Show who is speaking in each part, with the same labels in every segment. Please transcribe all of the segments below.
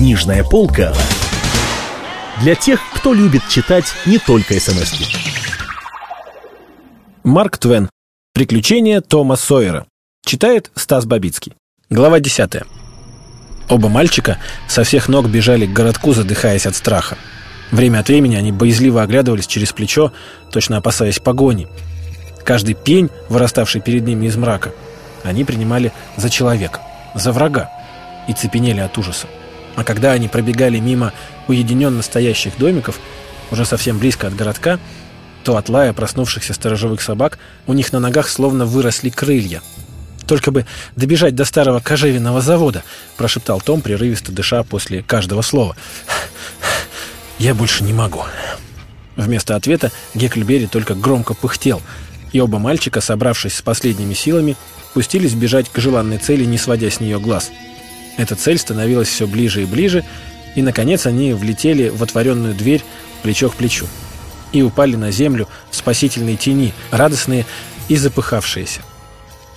Speaker 1: Книжная полка для тех, кто любит читать не только смс -ки.
Speaker 2: Марк Твен. Приключения Тома Сойера. Читает Стас Бабицкий. Глава 10. Оба мальчика со всех ног бежали к городку, задыхаясь от страха. Время от времени они боязливо оглядывались через плечо, точно опасаясь погони. Каждый пень, выраставший перед ними из мрака, они принимали за человека, за врага и цепенели от ужаса. А когда они пробегали мимо уединенно стоящих домиков, уже совсем близко от городка, то от лая проснувшихся сторожевых собак у них на ногах словно выросли крылья. «Только бы добежать до старого кожевенного завода», — прошептал Том, прерывисто дыша после каждого слова. «Я больше не могу». Вместо ответа Гекльбери только громко пыхтел, и оба мальчика, собравшись с последними силами, пустились бежать к желанной цели, не сводя с нее глаз. Эта цель становилась все ближе и ближе, и, наконец, они влетели в отворенную дверь плечо к плечу и упали на землю в спасительной тени, радостные и запыхавшиеся.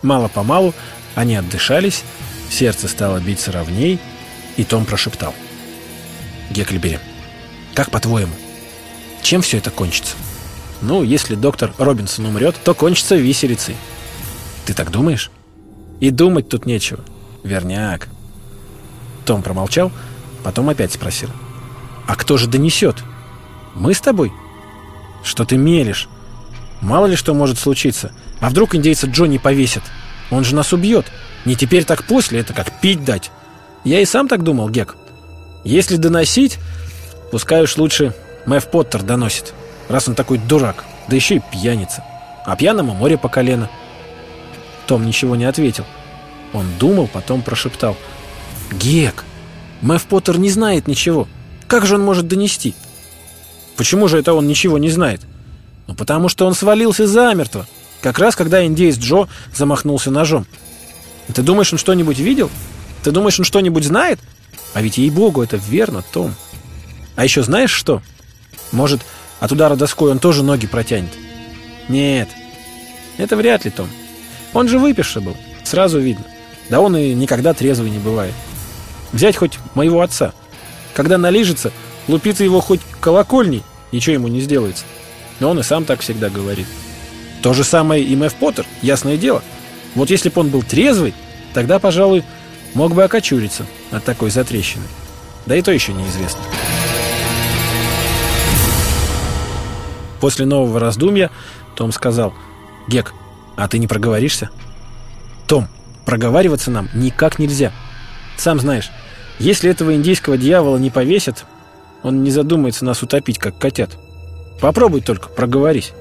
Speaker 2: Мало-помалу они отдышались, сердце стало биться ровней, и Том прошептал. «Гекльбери, как по-твоему, чем все это кончится?» «Ну, если доктор Робинсон умрет, то кончится виселицей». «Ты так думаешь?» «И думать тут нечего. Верняк». Том промолчал, потом опять спросил. «А кто же донесет? Мы с тобой?» «Что ты мелешь? Мало ли что может случиться. А вдруг индейца Джонни повесят? Он же нас убьет. Не теперь, так после. Это как пить дать. Я и сам так думал, Гек. Если доносить, пускай уж лучше Мэв Поттер доносит. Раз он такой дурак, да еще и пьяница. А пьяному море по колено». Том ничего не ответил. Он думал, потом прошептал. «Гек, Мэв Поттер не знает ничего. Как же он может донести?» «Почему же это он ничего не знает?» «Ну, потому что он свалился замертво, как раз когда индейец Джо замахнулся ножом. Ты думаешь, он что-нибудь видел? Ты думаешь, он что-нибудь знает? А ведь, ей-богу, это верно, Том. А еще знаешь что? Может, от удара доской он тоже ноги протянет? Нет, это вряд ли, Том. Он же выпивший был, сразу видно. Да он и никогда трезвый не бывает. Взять хоть моего отца. Когда налижется, лупиться его хоть колокольней, ничего ему не сделается. Но он и сам так всегда говорит. То же самое и Мэв Поттер, ясное дело. Вот если бы он был трезвый, тогда, пожалуй, мог бы окочуриться от такой затрещины. Да и то еще неизвестно. После нового раздумья Том сказал, «Гек, а ты не проговоришься?» «Том, проговариваться нам никак нельзя. Сам знаешь, если этого индийского дьявола не повесят, он не задумается нас утопить, как котят. Попробуй только, проговорись.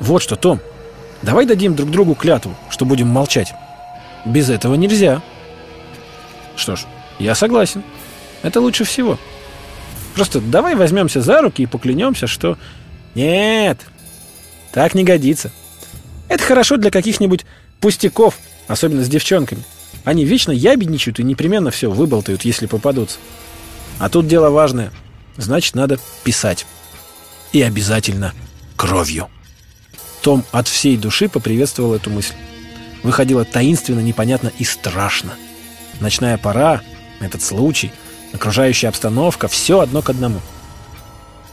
Speaker 2: Вот что, Том, давай дадим друг другу клятву, что будем молчать. Без этого нельзя. Что ж, я согласен. Это лучше всего. Просто давай возьмемся за руки и поклянемся, что... Нет, так не годится. Это хорошо для каких-нибудь пустяков, особенно с девчонками. Они вечно ябедничают и непременно все выболтают, если попадутся. А тут дело важное. Значит, надо писать. И обязательно кровью. Том от всей души поприветствовал эту мысль. Выходило таинственно, непонятно и страшно. Ночная пора, этот случай, окружающая обстановка — все одно к одному.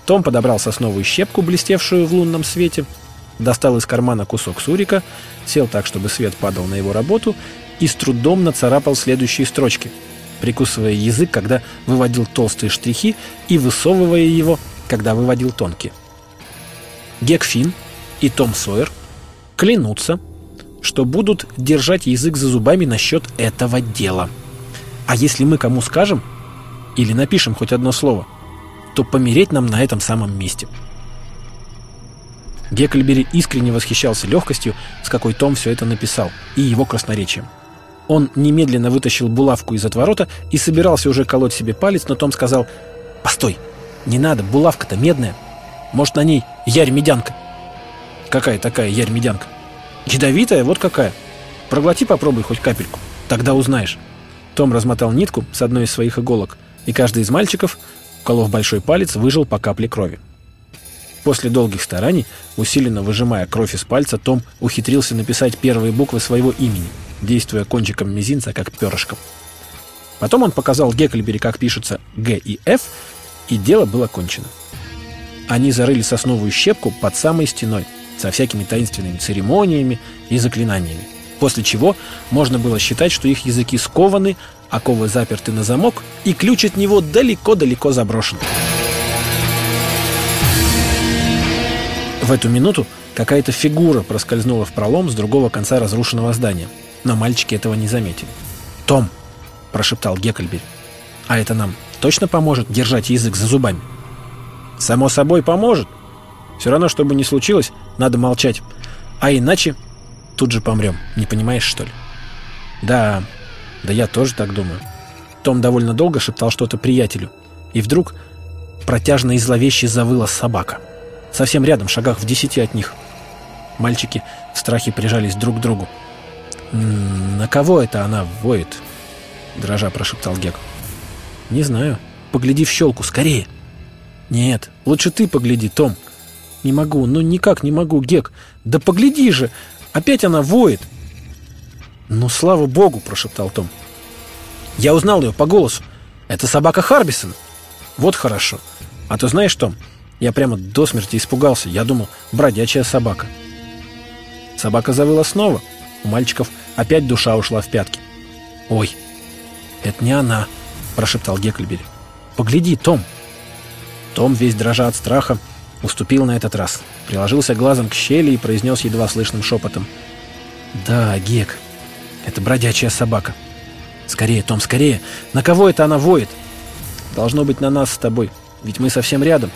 Speaker 2: Том подобрал сосновую щепку, блестевшую в лунном свете, достал из кармана кусок сурика, сел так, чтобы свет падал на его работу и с трудом нацарапал следующие строчки, прикусывая язык, когда выводил толстые штрихи, и высовывая его, когда выводил тонкие. Гекфин и Том Сойер клянутся, что будут держать язык за зубами насчет этого дела. А если мы кому скажем или напишем хоть одно слово, то помереть нам на этом самом месте. Гекльбери искренне восхищался легкостью, с какой Том все это написал, и его красноречием. Он немедленно вытащил булавку из отворота и собирался уже колоть себе палец, но Том сказал «Постой, не надо, булавка-то медная. Может, на ней ярь-медянка?» «Какая такая ярь-медянка?» «Ядовитая, вот какая. Проглоти попробуй хоть капельку, тогда узнаешь». Том размотал нитку с одной из своих иголок, и каждый из мальчиков, уколов большой палец, выжил по капле крови. После долгих стараний, усиленно выжимая кровь из пальца, Том ухитрился написать первые буквы своего имени – действуя кончиком мизинца, как перышком. Потом он показал Гекльбери, как пишется Г и Ф, и дело было кончено. Они зарыли сосновую щепку под самой стеной, со всякими таинственными церемониями и заклинаниями. После чего можно было считать, что их языки скованы, оковы заперты на замок, и ключ от него далеко-далеко заброшен. В эту минуту какая-то фигура проскользнула в пролом с другого конца разрушенного здания, но мальчики этого не заметили. «Том!» – прошептал Геккельбери. «А это нам точно поможет держать язык за зубами?» «Само собой поможет. Все равно, что бы ни случилось, надо молчать. А иначе тут же помрем. Не понимаешь, что ли?» «Да, да я тоже так думаю». Том довольно долго шептал что-то приятелю. И вдруг протяжно и зловеще завыла собака – совсем рядом, шагах в десяти от них. Мальчики в страхе прижались друг к другу. «На кого это она воет?» — дрожа прошептал Гек. «Не знаю. Погляди в щелку, скорее!» «Нет, лучше ты погляди, Том!» «Не могу, ну никак не могу, Гек! Да погляди же! Опять она воет!» «Ну, слава богу!» — прошептал Том. «Я узнал ее по голосу. Это собака Харбисон. Вот хорошо. А то знаешь, Том, я прямо до смерти испугался. Я думал, бродячая собака. Собака завыла снова. У мальчиков опять душа ушла в пятки. «Ой, это не она», — прошептал Гекльбери. «Погляди, Том». Том, весь дрожа от страха, уступил на этот раз. Приложился глазом к щели и произнес едва слышным шепотом. «Да, Гек, это бродячая собака. Скорее, Том, скорее! На кого это она воет?» «Должно быть на нас с тобой, ведь мы совсем рядом».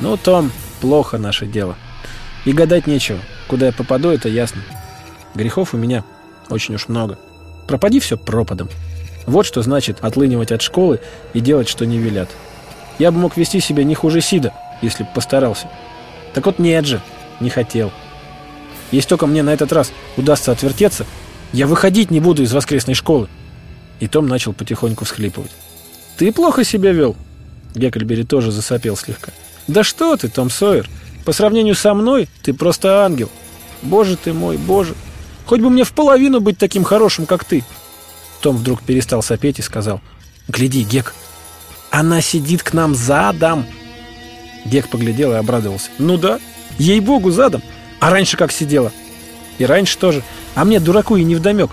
Speaker 2: Ну, Том, плохо наше дело. И гадать нечего. Куда я попаду, это ясно. Грехов у меня очень уж много. Пропади все пропадом. Вот что значит отлынивать от школы и делать, что не велят. Я бы мог вести себя не хуже Сида, если бы постарался. Так вот нет же, не хотел. Если только мне на этот раз удастся отвертеться, я выходить не буду из воскресной школы. И Том начал потихоньку всхлипывать. «Ты плохо себя вел?» Геккельбери тоже засопел слегка. «Да что ты, Том Сойер! По сравнению со мной ты просто ангел! Боже ты мой, боже! Хоть бы мне в половину быть таким хорошим, как ты!» Том вдруг перестал сопеть и сказал, «Гляди, Гек, она сидит к нам задом!» Гек поглядел и обрадовался. «Ну да, ей-богу, задом! А раньше как сидела?» «И раньше тоже. А мне, дураку, и невдомек.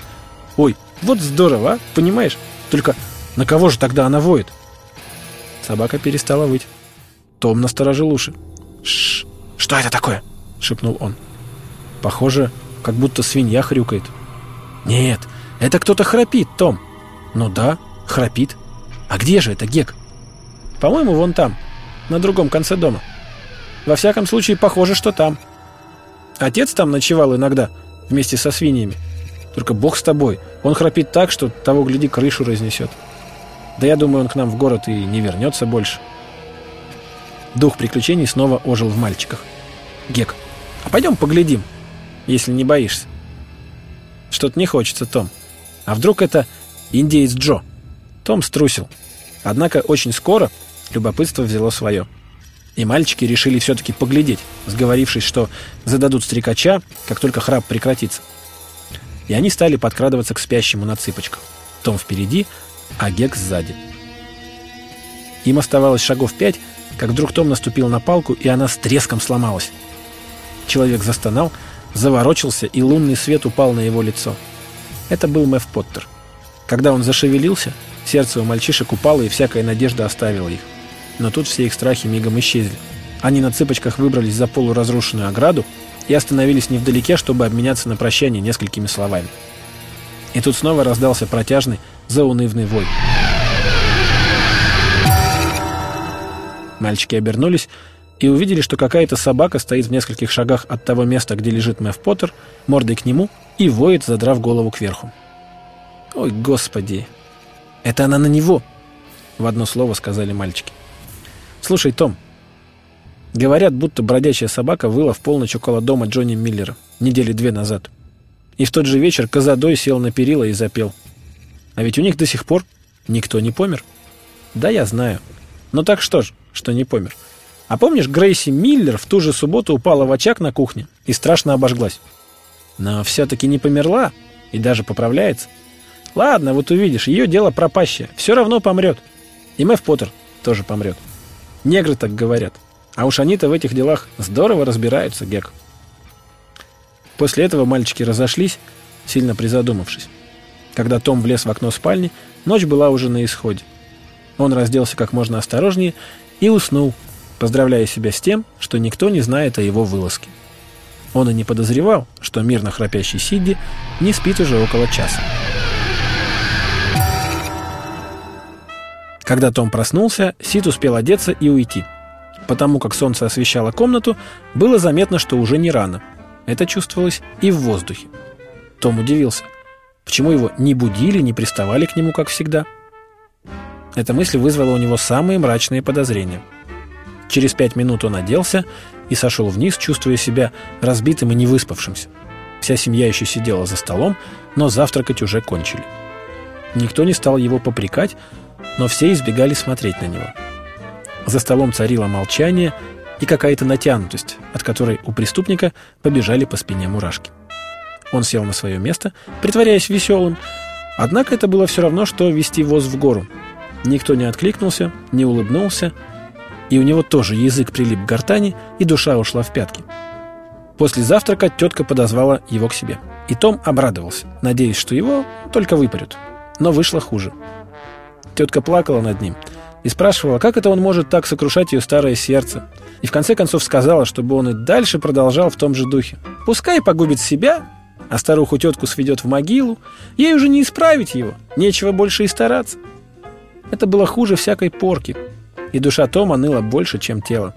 Speaker 2: Ой, вот здорово, а? Понимаешь? Только на кого же тогда она воет?» Собака перестала выть. Том насторожил уши. «Шш! Что это такое?» — шепнул он. «Похоже, как будто свинья хрюкает». «Нет, это кто-то храпит, Том». «Ну да, храпит. А где же это Гек?» «По-моему, вон там, на другом конце дома. Во всяком случае, похоже, что там. Отец там ночевал иногда, вместе со свиньями. Только бог с тобой, он храпит так, что того, гляди, крышу разнесет. Да я думаю, он к нам в город и не вернется больше». Дух приключений снова ожил в мальчиках. «Гек, а пойдем поглядим, если не боишься». «Что-то не хочется, Том. А вдруг это индеец Джо?» Том струсил. Однако очень скоро любопытство взяло свое. И мальчики решили все-таки поглядеть, сговорившись, что зададут стрекача, как только храп прекратится. И они стали подкрадываться к спящему на цыпочках. Том впереди, а Гек сзади. Им оставалось шагов пять, как вдруг Том наступил на палку, и она с треском сломалась. Человек застонал, заворочился, и лунный свет упал на его лицо. Это был Мэв Поттер. Когда он зашевелился, сердце у мальчишек упало, и всякая надежда оставила их. Но тут все их страхи мигом исчезли. Они на цыпочках выбрались за полуразрушенную ограду и остановились невдалеке, чтобы обменяться на прощание несколькими словами. И тут снова раздался протяжный, заунывный вой. Мальчики обернулись и увидели, что какая-то собака стоит в нескольких шагах от того места, где лежит Мэв Поттер, мордой к нему, и воет, задрав голову кверху. «Ой, господи! Это она на него!» — в одно слово сказали мальчики. «Слушай, Том, говорят, будто бродячая собака выла в полночь около дома Джонни Миллера недели две назад. И в тот же вечер Казадой сел на перила и запел. А ведь у них до сих пор никто не помер. Да, я знаю. Ну так что ж, что не помер. А помнишь, Грейси Миллер в ту же субботу упала в очаг на кухне и страшно обожглась? Но все-таки не померла и даже поправляется. Ладно, вот увидишь, ее дело пропащее. Все равно помрет. И Мэв Поттер тоже помрет. Негры так говорят. А уж они-то в этих делах здорово разбираются, Гек. После этого мальчики разошлись, сильно призадумавшись. Когда Том влез в окно спальни, ночь была уже на исходе. Он разделся как можно осторожнее и уснул, поздравляя себя с тем, что никто не знает о его вылазке. Он и не подозревал, что мирно храпящий Сидди не спит уже около часа. Когда Том проснулся, Сид успел одеться и уйти. Потому как солнце освещало комнату, было заметно, что уже не рано. Это чувствовалось и в воздухе. Том удивился. Почему его не будили, не приставали к нему, как всегда? Эта мысль вызвала у него самые мрачные подозрения. Через пять минут он оделся и сошел вниз, чувствуя себя разбитым и невыспавшимся. Вся семья еще сидела за столом, но завтракать уже кончили. Никто не стал его попрекать, но все избегали смотреть на него. За столом царило молчание и какая-то натянутость, от которой у преступника побежали по спине мурашки. Он сел на свое место, притворяясь веселым, однако это было все равно, что вести воз в гору. Никто не откликнулся, не улыбнулся, и у него тоже язык прилип к гортани, и душа ушла в пятки. После завтрака тетка подозвала его к себе. И Том обрадовался, надеясь, что его только выпарют. Но вышло хуже. Тетка плакала над ним и спрашивала, как это он может так сокрушать ее старое сердце. И в конце концов сказала, чтобы он и дальше продолжал в том же духе. Пускай погубит себя, а старуху тетку сведет в могилу, ей уже не исправить его, нечего больше и стараться. Это было хуже всякой порки, и душа Тома ныла больше, чем тело.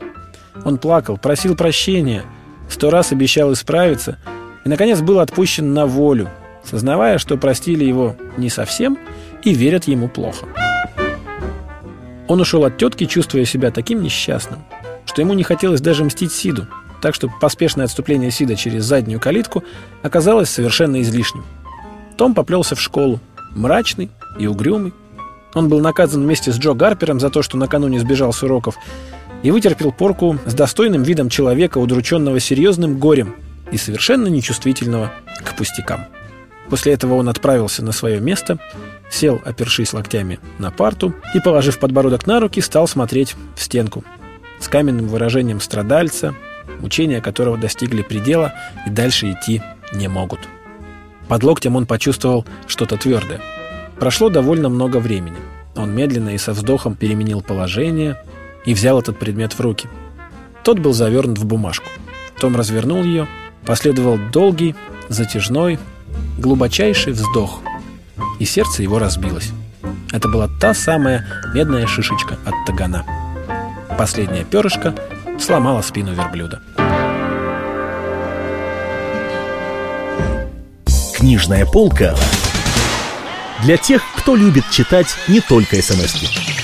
Speaker 2: Он плакал, просил прощения, сто раз обещал исправиться и, наконец, был отпущен на волю, сознавая, что простили его не совсем и верят ему плохо. Он ушел от тетки, чувствуя себя таким несчастным, что ему не хотелось даже мстить Сиду, так что поспешное отступление Сида через заднюю калитку оказалось совершенно излишним. Том поплелся в школу, мрачный и угрюмый. Он был наказан вместе с Джо Гарпером за то, что накануне сбежал с уроков, и вытерпел порку с достойным видом человека, удрученного серьезным горем и совершенно нечувствительного к пустякам. После этого он отправился на свое место, сел, опершись локтями на парту и, положив подбородок на руки, стал смотреть в стенку с каменным выражением страдальца, мучения которого достигли предела и дальше идти не могут. Под локтем он почувствовал что-то твердое. Прошло довольно много времени. Он медленно и со вздохом переменил положение и взял этот предмет в руки. Тот был завернут в бумажку. Том развернул ее, последовал долгий, затяжной, глубочайший вздох, и сердце его разбилось. Это была та самая медная шишечка от тагана. Последняя перышко сломала спину верблюда.
Speaker 1: Книжная полка для тех, кто любит читать не только смс -ки.